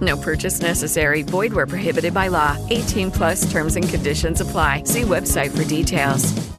No purchase necessary. Void where prohibited by law. 18 plus terms and conditions apply. See website for details.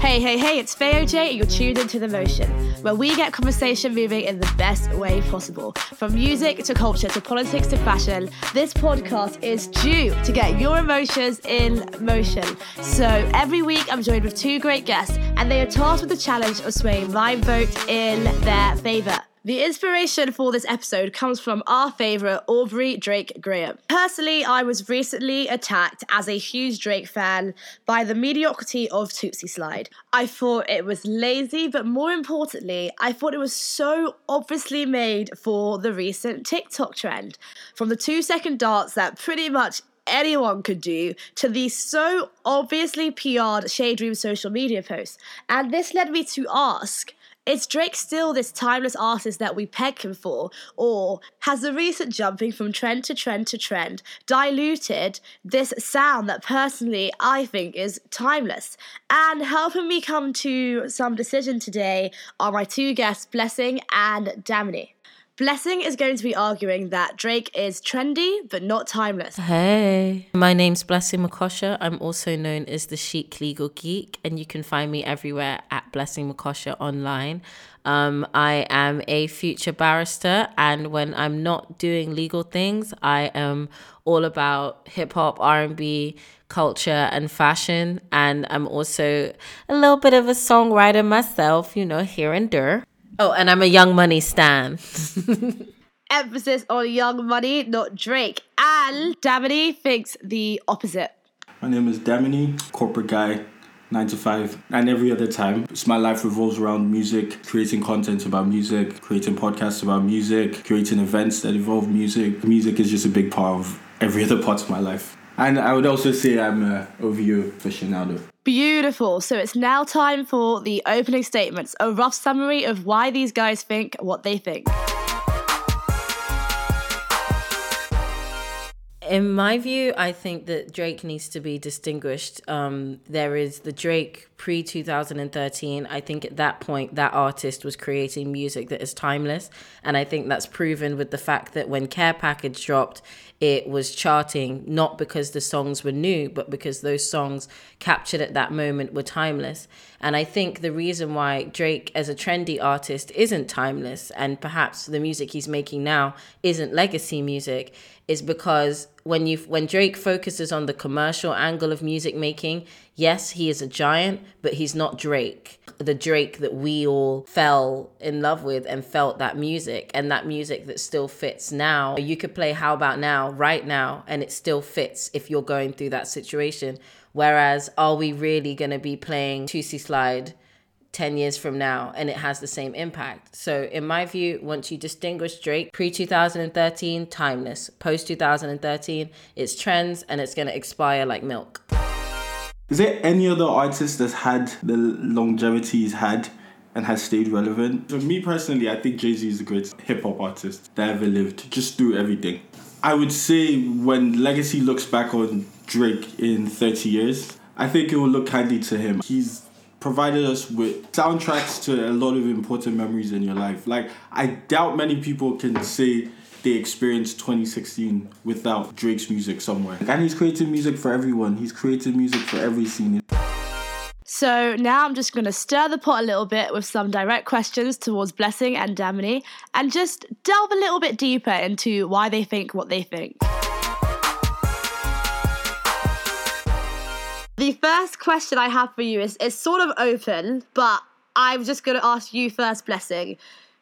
Hey, hey, hey, it's Faye OJ, and you're tuned into The Motion, where we get conversation moving in the best way possible. From music to culture to politics to fashion, this podcast is due to get your emotions in motion. So every week I'm joined with two great guests, and they are tasked with the challenge of swaying my vote in their favour. The inspiration for this episode comes from our favourite Aubrey Drake Graham. Personally, I was recently attacked as a huge Drake fan by the mediocrity of Toosie Slide. I thought it was lazy, but more importantly, I thought it was so obviously made for the recent TikTok trend. From the two second dance that pretty much anyone could do to the so obviously PR'd Shade Room social media posts. And this led me to ask is Drake still this timeless artist that we peg him for? Or has the recent jumping from trend to trend to trend diluted this sound that personally I think is timeless? And helping me come to some decision today are my two guests, Blessing and Damini. Blessing is going to be arguing that Drake is trendy but not timeless. Hey, my name's Blessing Makosha. I'm also known as the Chic Legal Geek, and you can find me everywhere at Blessing Makosha online. Um, I am a future barrister, and when I'm not doing legal things, I am all about hip hop, R and B, culture, and fashion. And I'm also a little bit of a songwriter myself, you know, here and there. Oh, and I'm a Young Money stan. Emphasis on Young Money, not Drake. And Damini thinks the opposite. My name is Damini, corporate guy, nine to five, and every other time. It's my life revolves around music, creating content about music, creating podcasts about music, creating events that involve music. Music is just a big part of every other part of my life. And I would also say I'm uh, a OVO aficionado. Beautiful. So it's now time for the opening statements, a rough summary of why these guys think what they think. In my view, I think that Drake needs to be distinguished. Um, there is the Drake pre 2013. I think at that point, that artist was creating music that is timeless. And I think that's proven with the fact that when Care Package dropped, it was charting not because the songs were new, but because those songs captured at that moment were timeless. And I think the reason why Drake, as a trendy artist, isn't timeless, and perhaps the music he's making now isn't legacy music, is because when you when Drake focuses on the commercial angle of music making, yes, he is a giant, but he's not Drake. The Drake that we all fell in love with and felt that music and that music that still fits now. You could play How About Now right now and it still fits if you're going through that situation. Whereas, are we really going to be playing Toosie Slide 10 years from now and it has the same impact. So, in my view, once you distinguish Drake pre 2013, timeless. Post 2013, it's trends and it's going to expire like milk. Is there any other artist that's had the longevity he's had and has stayed relevant? For me personally, I think Jay Z is the greatest hip hop artist that ever lived, just through everything. I would say when Legacy looks back on Drake in 30 years, I think it will look kindly to him. He's provided us with soundtracks to a lot of important memories in your life. Like, I doubt many people can say they experienced 2016 without Drake's music somewhere. And he's created music for everyone, he's created music for every scene. So now I'm just going to stir the pot a little bit with some direct questions towards Blessing and Damini and just delve a little bit deeper into why they think what they think. The first question I have for you is, is sort of open, but I'm just going to ask you first, Blessing.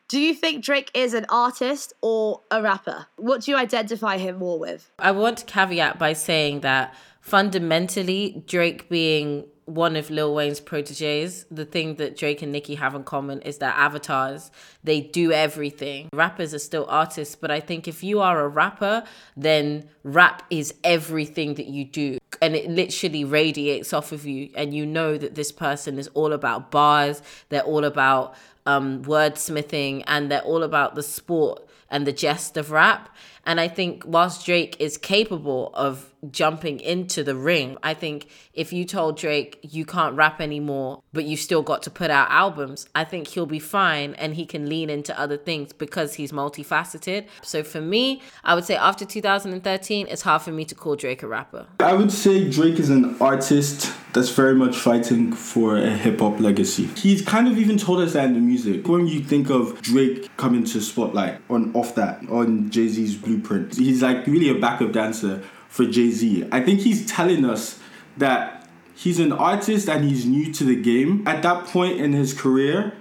Do you think Drake is an artist or a rapper? What do you identify him more with? I want to caveat by saying that fundamentally, Drake being one of Lil Wayne's proteges, the thing that Drake and Nicki have in common is that avatars. They do everything. Rappers are still artists, but I think if you are a rapper, then rap is everything that you do. and it literally radiates off of you and you know that this person is all about bars they're all about um, wordsmithing and they're all about the sport and the jest of rap and i think whilst drake is capable of jumping into the ring. I think if you told Drake you can't rap anymore, but you still got to put out albums, I think he'll be fine and he can lean into other things because he's multifaceted. So for me, I would say after 2013, it's hard for me to call Drake a rapper. I would say Drake is an artist that's very much fighting for a hip hop legacy. He's kind of even told us that in the music. When you think of Drake coming to spotlight on off that on Jay Z's Blueprint, he's like really a backup dancer for Jay Z. I think he's telling us that he's an artist and he's new to the game. At that point in his career,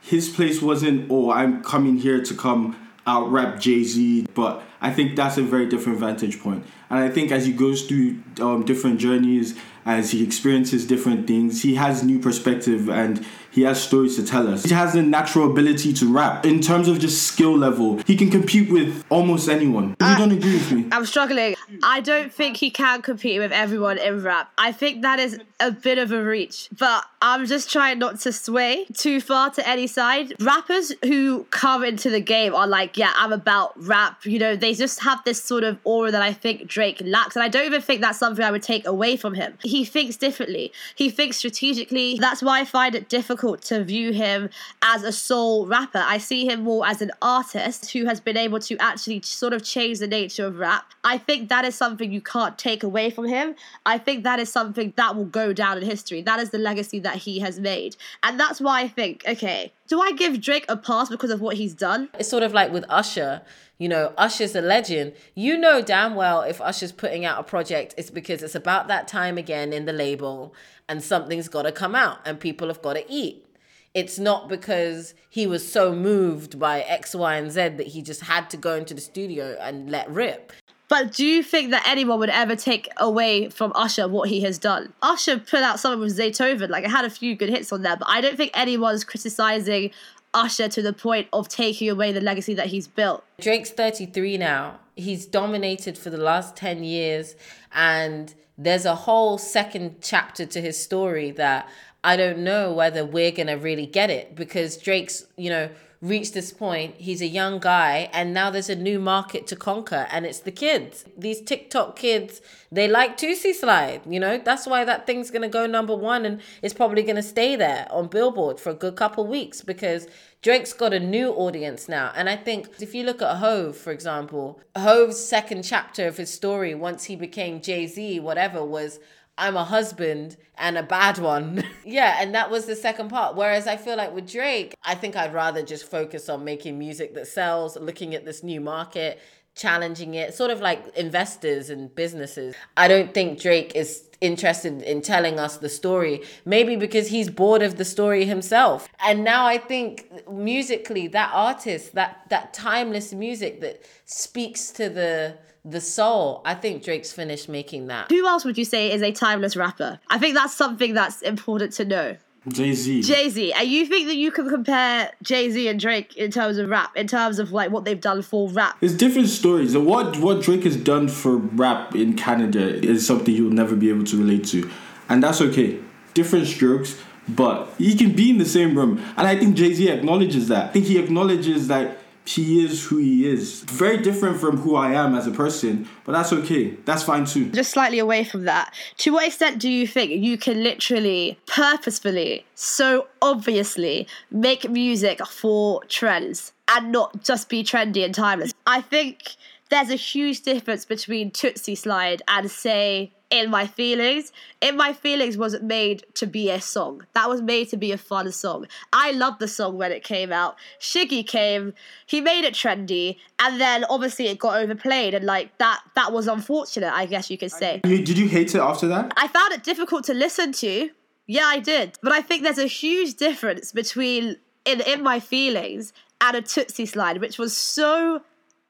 his place wasn't, oh, I'm coming here to come out rap Jay Z, but I think that's a very different vantage point. And I think as he goes through um, different journeys, as he experiences different things, he has new perspective and he has stories to tell us. He has a natural ability to rap. In terms of just skill level, he can compete with almost anyone. You don't agree with me? I'm struggling. I don't think he can compete with everyone in rap. I think that is a bit of a reach, but I'm just trying not to sway too far to any side. Rappers who come into the game are like, yeah, I'm about rap. You know, they just have this sort of aura that I think Drake lacks. And I don't even think that's something I would take away from him. He thinks differently, he thinks strategically. That's why I find it difficult difficult to view him as a sole rapper. I see him more as an artist who has been able to actually sort of change the nature of rap. I think that is something you can't take away from him. I think that is something that will go down in history. That is the legacy that he has made. And that's why I think, okay, do I give Drake a pass because of what he's done? It's sort of like with Usher. You know, Usher's a legend. You know damn well if Usher's putting out a project, it's because it's about that time again in the label and something's got to come out and people have got to eat. It's not because he was so moved by X, Y, and Z that he just had to go into the studio and let rip. But do you think that anyone would ever take away from Usher what he has done? Usher put out something with Zaytoven, like it had a few good hits on there, but I don't think anyone's criticizing Usher to the point of taking away the legacy that he's built. Drake's 33 now. He's dominated for the last 10 years, and there's a whole second chapter to his story that I don't know whether we're going to really get it because Drake's, you know, reached this point. He's a young guy, and now there's a new market to conquer, and it's the kids. These TikTok kids, they like Toosie Slide, you know? That's why that thing's gonna go number one, and it's probably gonna stay there on Billboard for a good couple weeks because Drake's got a new audience now. And I think if you look at Hove, for example, Hove's second chapter of his story, once he became Jay Z, whatever, was I'm a husband and a bad one. yeah, and that was the second part. Whereas I feel like with Drake, I think I'd rather just focus on making music that sells, looking at this new market, challenging it, sort of like investors and businesses. I don't think Drake is interested in telling us the story, maybe because he's bored of the story himself. And now I think musically, that artist, that that timeless music that speaks to the the soul, I think Drake's finished making that. Who else would you say is a timeless rapper? I think that's something that's important to know. Jay Z. Jay Z. And you think that you can compare Jay Z and Drake in terms of rap, in terms of like what they've done for rap? It's different stories. What what Drake has done for rap in Canada is something you'll never be able to relate to, and that's okay. Different strokes, but he can be in the same room, and I think Jay Z acknowledges that. I think he acknowledges that he is who he is. Very different from who I am as a person, but that's okay. That's fine too. Just slightly away from that. To what extent do you think you can literally, purposefully, so obviously make music for trends and not just be trendy and timeless? I think there's a huge difference between Toosie Slide and, say, in my feelings. In my feelings wasn't made to be a song. That was made to be a fun song. I loved the song when it came out. Shiggy came, he made it trendy, and then obviously it got overplayed, and like that that was unfortunate, I guess you could say. You, did you hate it after that? I found it difficult to listen to. Yeah, I did. But I think there's a huge difference between in in my feelings and a Toosie slide, which was so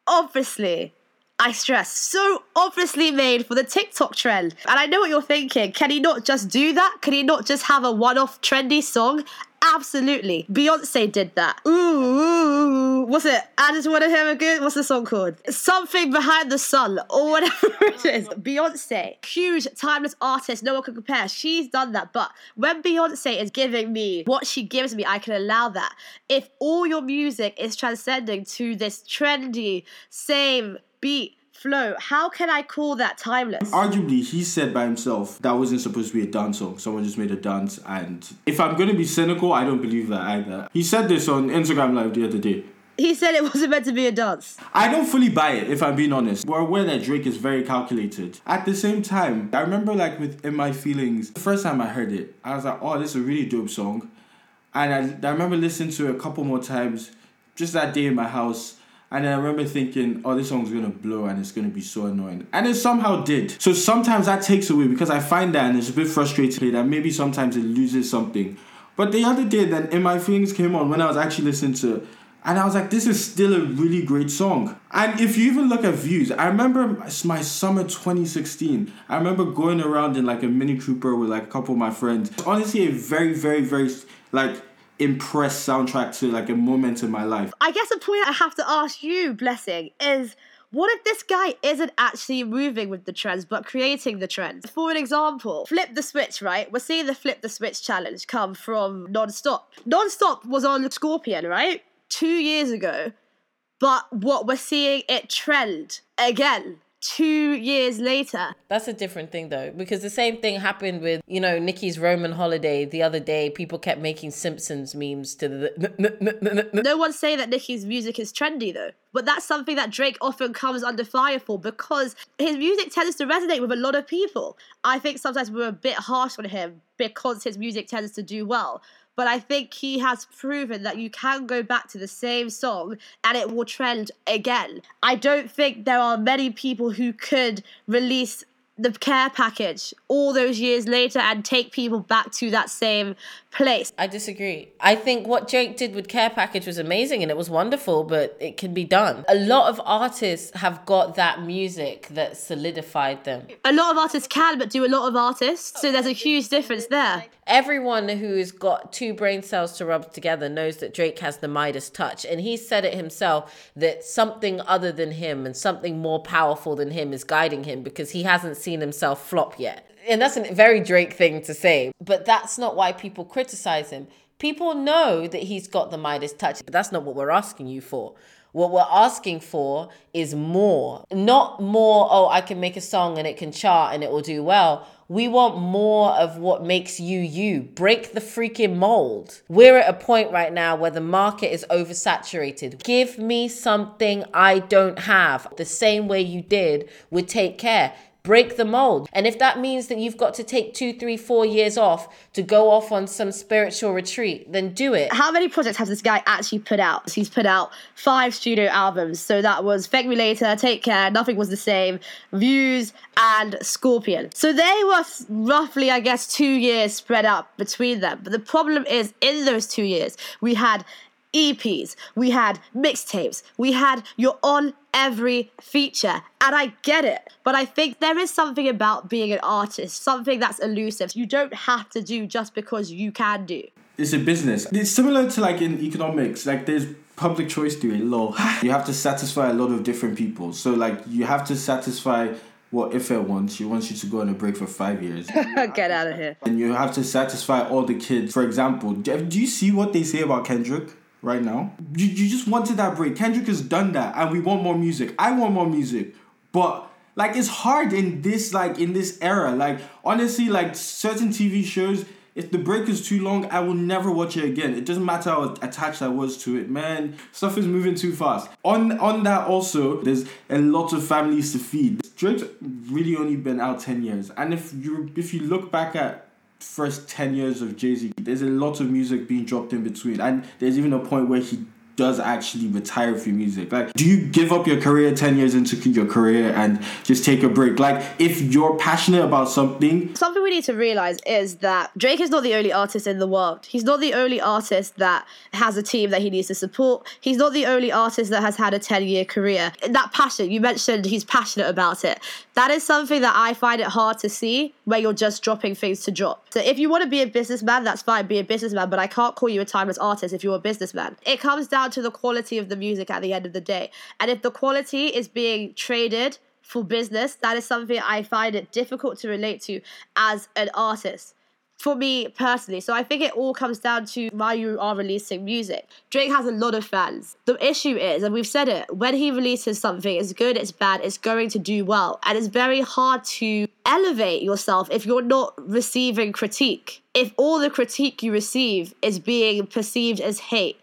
obviously I stress, so obviously made for the TikTok trend. And I know what you're thinking. Can he not just do that? Can he not just have a one off trendy song? Absolutely. Beyonce did that. Ooh, what's it? I just want to hear a good. What's the song called? Something behind the sun or whatever it is. Oh. Beyonce, huge timeless artist. No one can compare. She's done that. But when Beyonce is giving me what she gives me, I can allow that. If all your music is transcending to this trendy, same beat flow. How can I call that timeless? Arguably, he said by himself that wasn't supposed to be a dance song. Someone just made a dance, and if I'm gonna be cynical, I don't believe that either. He said this on Instagram Live the other day. He said it wasn't meant to be a dance. I don't fully buy it, if I'm being honest. We're aware that Drake is very calculated. At the same time, I remember like with In My Feelings, the first time I heard it, I was like, oh, this is a really dope song. And I, I remember listening to it a couple more times just that day in my house. And then I remember thinking, oh, this song's gonna blow and it's gonna be so annoying. And it somehow did. So sometimes that takes away because I find that and it's a bit frustrating that maybe sometimes it loses something. But the other day, then In My Feelings came on when I was actually listening to and I was like, this is still a really great song. And if you even look at views, I remember my summer 2016. I remember going around in like a Mini Cooper with like a couple of my friends. Honestly, a very, very, very like impressed soundtrack to like a moment in my life. I guess the point I have to ask you, Blessing, is what if this guy isn't actually moving with the trends but creating the trends? For an example, Flip the Switch, right? We're seeing the Flip the Switch challenge come from Non-Stop. Non-Stop was on Scorpion, right? Two years ago. But what we're seeing it trend again two years later. That's a different thing though, because the same thing happened with, you know, Nicki's Roman holiday the other day. People kept making Simpsons memes to the. no one's saying that Nicki's music is trendy though. But that's something that Drake often comes under fire for because his music tends to resonate with a lot of people. I think sometimes we're a bit harsh on him because his music tends to do well but I think he has proven that you can go back to the same song and it will trend again. I don't think there are many people who could release the care package all those years later and take people back to that same place. I disagree. I think what Jake did with Care Package was amazing and it was wonderful, but it can be done. A lot of artists have got that music that solidified them. A lot of artists can, but do a lot of artists. So there's a huge difference there. Everyone who's got two brain cells to rub together knows that Drake has the Midas touch. And he said it himself that something other than him and something more powerful than him is guiding him because he hasn't seen himself flop yet and that's a very Drake thing to say, but that's not why people criticize him. People know that he's got the Midas touch, but that's not what we're asking you for. What we're asking for is more. Not more, oh, I can make a song and it can chart and it will do well. We want more of what makes you you. Break the freaking mold. We're at a point right now where the market is oversaturated. Give me something I don't have, the same way you did with Take Care break the mold. And if that means that you've got to take two, three, four years off to go off on some spiritual retreat, then do it. How many projects has this guy actually put out? He's put out five studio albums. So that was Thank Me Later, Take Care, Nothing Was the Same, Views, and Scorpion. So they were roughly, I guess, two years spread out between them. But the problem is, in those two years, we had EPs, we had mixtapes, we had you're on every feature. And I get it. But I think there is something about being an artist, something that's elusive. You don't have to do just because you can do. It's a business. It's similar to like in economics, like there's public choice theory, law. You have to satisfy a lot of different people. So like you have to satisfy what Ife wants. She wants you to go on a break for five years. Get out of here. And you have to satisfy all the kids. For example, do you see what they say about Kendrick? Right now. You, you just wanted that break. Kendrick has done that, and we want more music. I want more music, but like it's hard in this like in this era. Like honestly, like certain TV shows. If the break is too long, I will never watch it again. It doesn't matter how attached I was to it, man. Stuff is moving too fast. On on that also, there's a lot of families to feed. Drake's really only been out ten years, and if you if you look back at first 10 years of Jay Z, there's a lot of music being dropped in between. And there's even a point where he does actually retire from music? Like, do you give up your career 10 years into your career and just take a break? Like, if you're passionate about something. Something we need to realize is that Drake is not the only artist in the world. He's not the only artist that has a team that he needs to support. He's not the only artist that has had a 10 year career. That passion, you mentioned he's passionate about it. That is something that I find it hard to see where you're just dropping things to drop. So if you want to be a businessman, that's fine, be a businessman, but I can't call you a timeless artist if you're a businessman. It comes down down to the quality of the music at the end of the day. And if the quality is being traded for business, that is something I find it difficult to relate to as an artist for me personally. So I think it all comes down to why you are releasing music. Drake has a lot of fans. The issue is, and we've said it, when he releases something, it's good, it's bad, it's going to do well. And it's very hard to elevate yourself if you're not receiving critique. If all the critique you receive is being perceived as hate.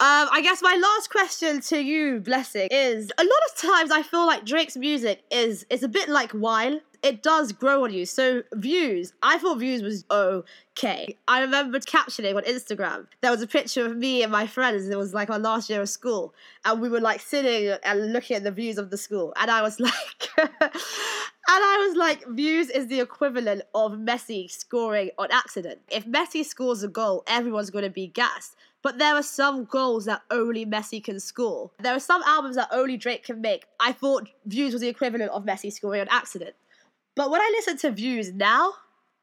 Um, I guess my last question to you, Blessing, is a lot of times I feel like Drake's music is is a bit like wine it does grow on you. So views, I thought views was okay. I remember captioning on Instagram. There was a picture of me and my friends. It was like our last year of school, and we were like sitting and looking at the views of the school. And I was like, and I was like, views is the equivalent of Messi scoring on accident. If Messi scores a goal, everyone's going to be gassed. But there are some goals that only Messi can score. There are some albums that only Drake can make. I thought Views was the equivalent of Messi scoring on accident. But when I listen to Views now,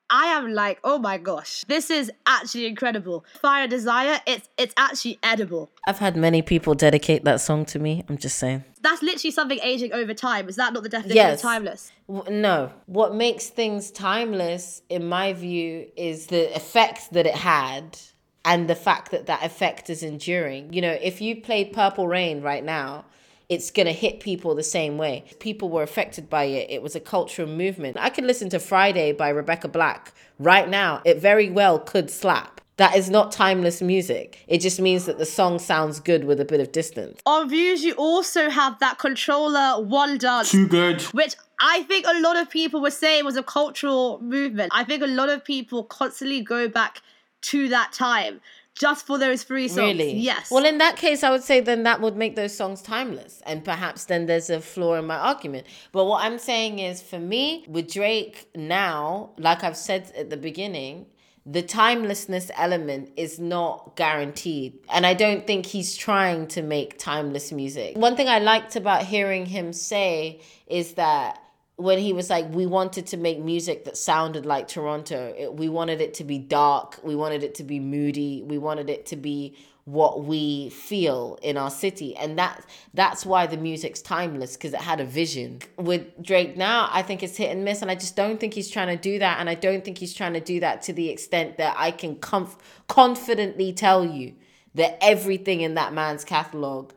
I am like, oh my gosh, this is actually incredible. Fire Desire, it's it's actually edible. I've had many people dedicate that song to me. I'm just saying. That's literally something aging over time. Is that not the definition yes. of timeless? W- no. What makes things timeless, in my view, is the effect that it had and the fact that that effect is enduring. You know, if you played Purple Rain right now, it's going to hit people the same way. People were affected by it. It was a cultural movement. I can listen to Friday by Rebecca Black right now. It very well could slap. That is not timeless music. It just means that the song sounds good with a bit of distance. On views, you also have that Controlla one dance. Too good. Which I think a lot of people were saying was a cultural movement. I think a lot of people constantly go back to that time just for those three songs. Really? Yes. Well, in that case, I would say then that would make those songs timeless. And perhaps then there's a flaw in my argument. But what I'm saying is for me, with Drake now, like I've said at the beginning, the timelessness element is not guaranteed. And I don't think he's trying to make timeless music. One thing I liked about hearing him say is that when he was like, we wanted to make music that sounded like Toronto. It, we wanted it to be dark. We wanted it to be moody. We wanted it to be what we feel in our city and that that's why the music's timeless because it had a vision with drake now i think it's hit and miss and i just don't think he's trying to do that and i don't think he's trying to do that to the extent that i can comf- confidently tell you that everything in that man's catalog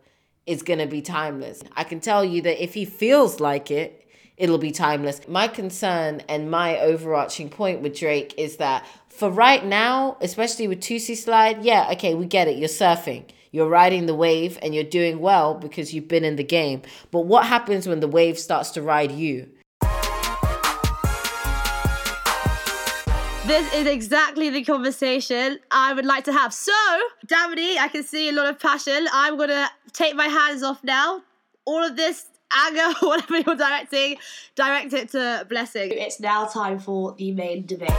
is going to be timeless i can tell you that if he feels like it it'll be timeless. My concern and my overarching point with Drake is that for right now, especially with Toosie Slide, yeah, okay, we get it. You're surfing. You're riding the wave and you're doing well because you've been in the game. But what happens when the wave starts to ride you? This is exactly the conversation I would like to have. So, Davide, I can see a lot of passion. I'm going to take my hands off now. All of this anger, whatever you're directing, direct it to Blessing. It's now time for the main debate.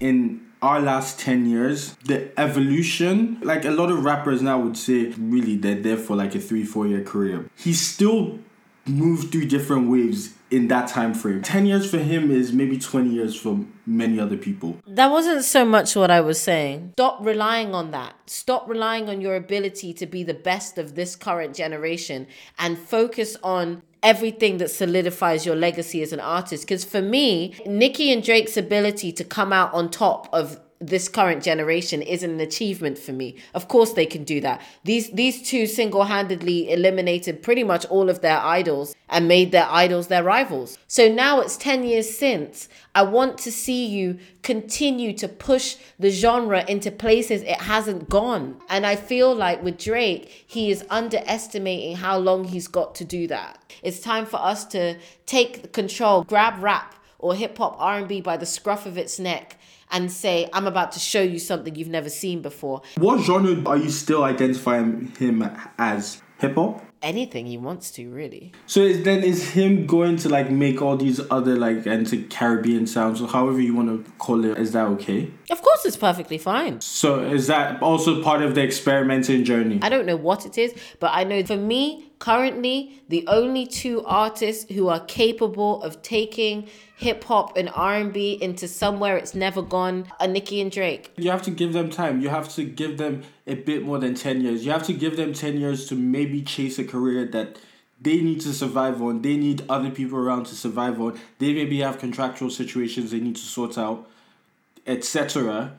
In our last 10 years, the evolution, like a lot of rappers now would say, really, they're there for like a three, four year career. He still moved through different waves in that time frame. 10 years for him is maybe 20 years for many other people. That wasn't so much what I was saying. Stop relying on that. Stop relying on your ability to be the best of this current generation and focus on everything that solidifies your legacy as an artist. Because for me, Nicki and Drake's ability to come out on top of this current generation is an achievement for me. Of course they can do that. These these two single-handedly eliminated pretty much all of their idols and made their idols their rivals. So now it's 10 years since. I want to see you continue to push the genre into places it hasn't gone. And I feel like with Drake, he is underestimating how long he's got to do that. It's time for us to take control, grab rap or hip hop R&B by the scruff of its neck and say, I'm about to show you something you've never seen before. What genre are you still identifying him as? Hip hop? Anything he wants to, really. So is, then is him going to like make all these other like into Caribbean sounds or however you want to call it? Is that okay? Of course, it's perfectly fine. So is that also part of the experimenting journey? I don't know what it is, but I know for me, Currently, the only two artists who are capable of taking hip hop and R&B into somewhere it's never gone are Nicki and Drake. You have to give them time. You have to give them a bit more than 10 years. You have to give them 10 years to maybe chase a career that they need to survive on. They need other people around to survive on. They maybe have contractual situations they need to sort out, etc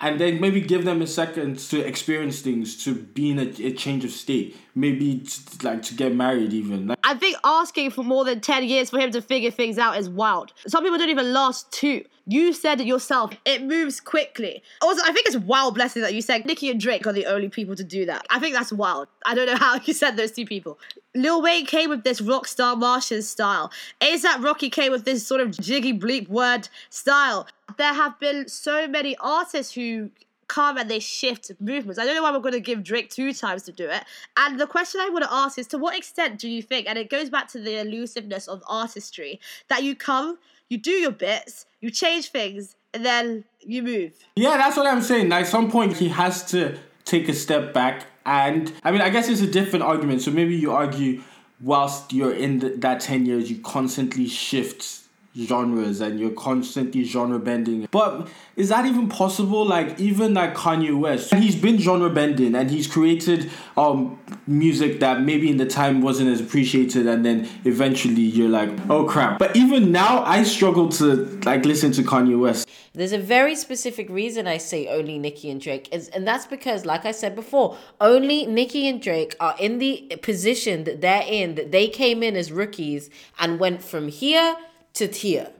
and then maybe give them a second to experience things, to be in a, a change of state, maybe to, like to get married even. Like, I think asking for more than 10 years for him to figure things out is wild. Some people don't even last two. You said it yourself, it moves quickly. Also, I think it's wild blessing that you said Nicki and Drake are the only people to do that. I think that's wild. I don't know how you said those two people. Lil Wayne came with this rock star Martian style. ASAP Rocky came with this sort of jiggy bleep word style. There have been so many artists who come and they shift movements. I don't know why we're going to give Drake two times to do it. And the question I want to ask is to what extent do you think, and it goes back to the elusiveness of artistry, that you come, you do your bits, you change things, and then you move? Yeah, that's what I'm saying. At some point, he has to take a step back. And I mean, I guess it's a different argument. So maybe you argue whilst you're in the, that 10 years, you constantly shift genres and you're constantly genre bending. But is that even possible? Like even like Kanye West, he's been genre bending and he's created um music that maybe in the time wasn't as appreciated and then eventually you're like, oh crap. But even now I struggle to like listen to Kanye West. There's a very specific reason I say only Nicki and Drake, is and that's because, like I said before, only Nicki and Drake are in the position that they're in, that they came in as rookies and went from here to Tia.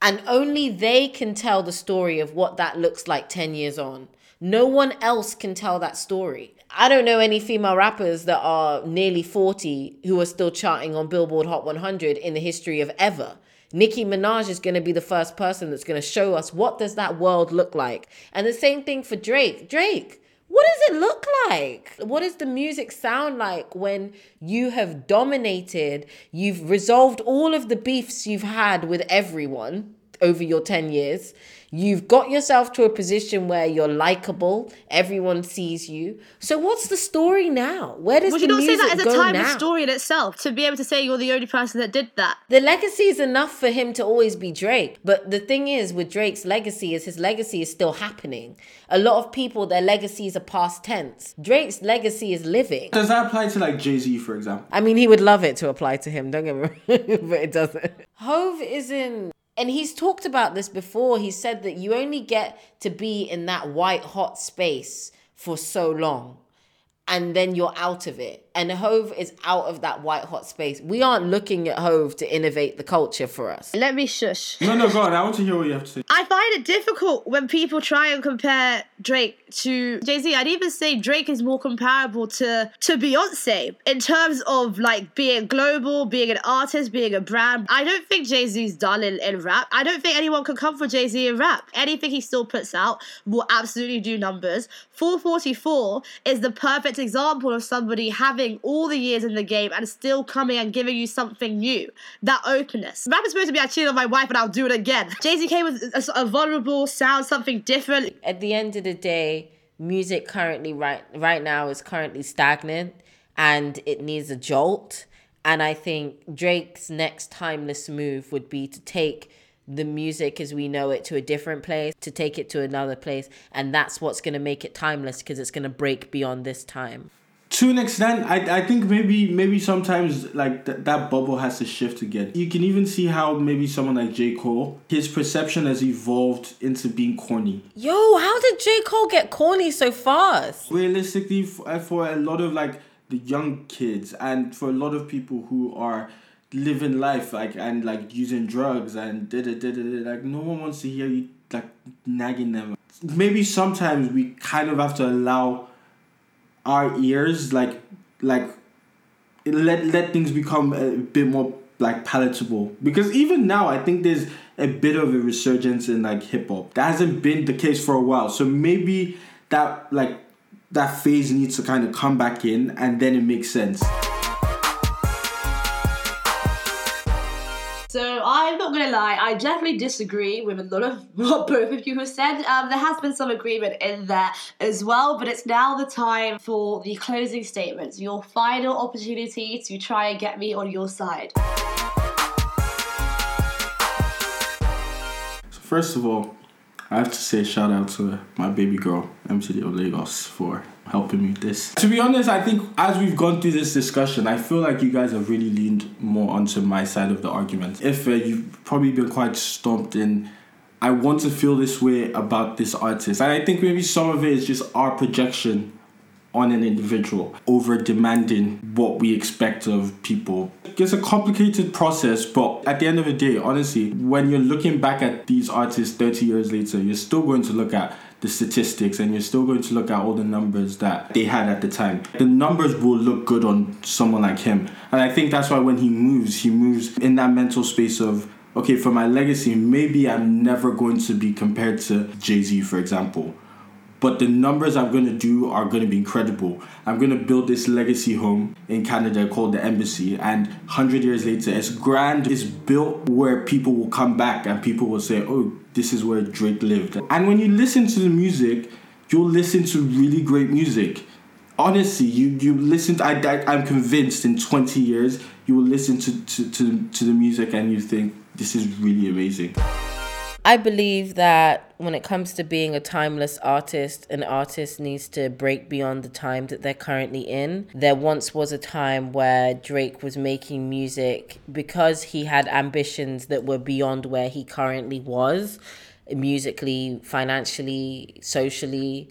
And only they can tell the story of what that looks like 10 years on. No one else can tell that story. I don't know any female rappers that are nearly 40 who are still charting on Billboard Hot 100 in the history of ever. Nicki Minaj is going to be the first person that's going to show us what does that world look like. And the same thing for Drake. Drake, what does it look like? What does the music sound like when you have dominated, you've resolved all of the beefs you've had with everyone over your 10 years? You've got yourself to a position where you're likable. Everyone sees you. So what's the story now? Where does Would the you not say that as a time now? story in itself to be able to say you're the only person that did that? The legacy is enough for him to always be Drake. But the thing is with Drake's legacy is his legacy is still happening. A lot of people, their legacies are past tense. Drake's legacy is living. Does that apply to like Jay Z, for example? I mean, he would love it to apply to him, don't get me wrong, but it doesn't. Hove isn't, and he's talked about this before. He said that you only get to be in that white hot space for so long, and then you're out of it. And Hove is out of that white hot space. We aren't looking at Hove to innovate the culture for us. Let me shush. No, no, go on. I want to hear what you have to say. I find it difficult when people try and compare Drake to Jay Z. I'd even say Drake is more comparable to to Beyonce in terms of like being global, being an artist, being a brand. I don't think Jay Z's done in, in rap. I don't think anyone can come for Jay Z in rap. Anything he still puts out will absolutely do numbers. 444 is the perfect example of somebody having all the years in the game and still coming and giving you something new. That openness. Rap is supposed to be I cheated on my wife and I'll do it again. Jay Z came with a, a vulnerable sound, something different. At the end of the day, music currently right right now is currently stagnant and it needs a jolt. And I think Drake's next timeless move would be to take the music as we know it to a different place, to take it to another place. And that's what's going to make it timeless because it's going to break beyond this time. To an extent, I, I think maybe maybe sometimes like th- that bubble has to shift again. You can even see how maybe someone like J Cole, his perception has evolved into being corny. Yo, how did J. Cole get corny so fast? Realistically, for, uh, for a lot of like the young kids and for a lot of people who are living life like and like using drugs and da da da da da, like no one wants to hear you like nagging them. Maybe sometimes we kind of have to allow our ears like like let let things become a bit more like palatable. Because even now I think there's a bit of a resurgence in like hip hop. That hasn't been the case for a while. So maybe that like that phase needs to kind of come back in and then it makes sense So I'm not gonna lie, I definitely disagree with a lot of what both of you have said. Um, there has been some agreement in there as well, but it's now the time for the closing statements, your final opportunity to try and get me on your side. So first of all, I have to say shout out to my baby girl, MTD of Lagos, for helping me with this. To be honest, I think as we've gone through this discussion, I feel like you guys have really leaned more onto my side of the argument. If uh, you've probably been quite stomped in, I want to feel this way about this artist. And I think maybe some of it is just our projection on an individual over demanding what we expect of people. It's a complicated process, but at the end of the day, honestly, when you're looking back at these artists 30 years later, you're still going to look at the statistics and you're still going to look at all the numbers that they had at the time. The numbers will look good on someone like him. And I think that's why when he moves, he moves in that mental space of okay, for my legacy, maybe I'm never going to be compared to Jay Z, for example but the numbers I'm going to do are going to be incredible. I'm going to build this legacy home in Canada called the Embassy, and 100 years later, it's grand. It's built where people will come back and people will say, oh, this is where Drake lived. And when you listen to the music, you'll listen to really great music. Honestly, you, you listen, to, I, I, I'm convinced in 20 years, you will listen to, to, to, to the music and you think, this is really amazing. I believe that when it comes to being a timeless artist, an artist needs to break beyond the time that they're currently in. There once was a time where Drake was making music because he had ambitions that were beyond where he currently was, musically, financially, socially.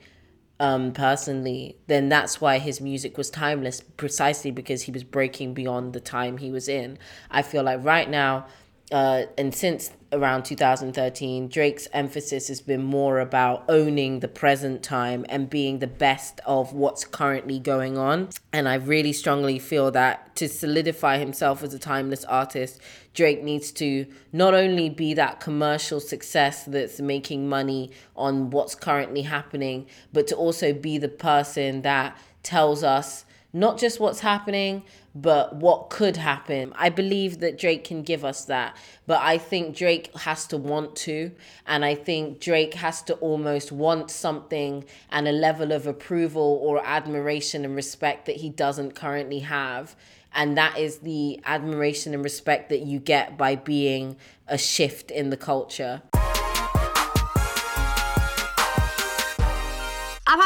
Um, personally, then that's why his music was timeless, precisely because he was breaking beyond the time he was in. I feel like right now, uh, and since around 2013, Drake's emphasis has been more about owning the present time and being the best of what's currently going on. And I really strongly feel that to solidify himself as a timeless artist, Drake needs to not only be that commercial success that's making money on what's currently happening, but to also be the person that tells us not just what's happening, but what could happen. I believe that Drake can give us that, but I think Drake has to want to, and I think Drake has to almost want something and a level of approval or admiration and respect that he doesn't currently have. And that is the admiration and respect that you get by being a shift in the culture.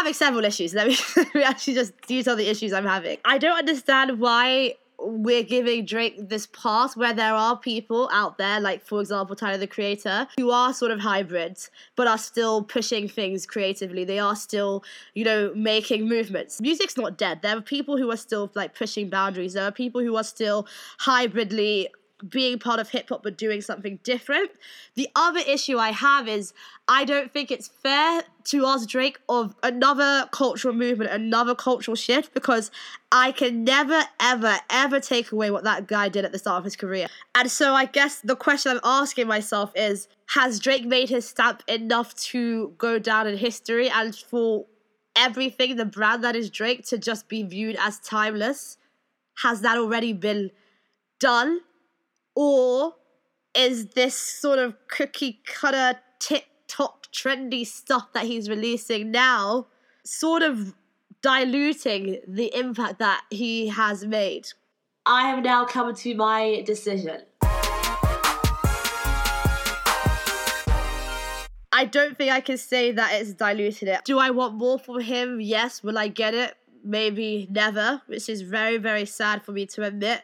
Having several issues. Let me, let me actually just detail the issues I'm having. I don't understand why we're giving Drake this pass where there are people out there, like for example, Tyler the Creator, who are sort of hybrids, but are still pushing things creatively. They are still, you know, making movements. Music's not dead. There are people who are still like pushing boundaries. There are people who are still hybridly being part of hip hop but doing something different. The other issue I have is I don't think it's fair to ask Drake of another cultural movement, another cultural shift, because I can never, ever, ever take away what that guy did at the start of his career. And so I guess the question I'm asking myself is Has Drake made his stamp enough to go down in history and for everything, the brand that is Drake, to just be viewed as timeless? Has that already been done? Or is this sort of cookie cutter TikTok trendy stuff that he's releasing now sort of diluting the impact that he has made? I have now come to my decision. I don't think I can say that it's diluted it. Do I want more from him? Yes. Will I get it? Maybe never, which is very, very sad for me to admit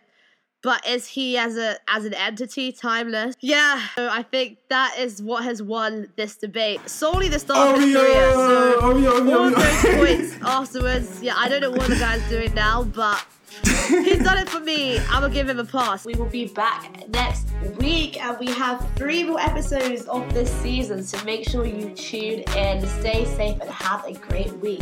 but is he as a as an entity timeless? Yeah, so I think that is what has won this debate. Solely the start oh, of his yeah, career. So oh, yeah, oh, all yeah. Oh, those points afterwards, yeah, I don't know what the guy's doing now, but he's done it for me. I'm gonna give him a pass. We will be back next week, and we have three more episodes of this season. So make sure you tune in, stay safe, and have a great week.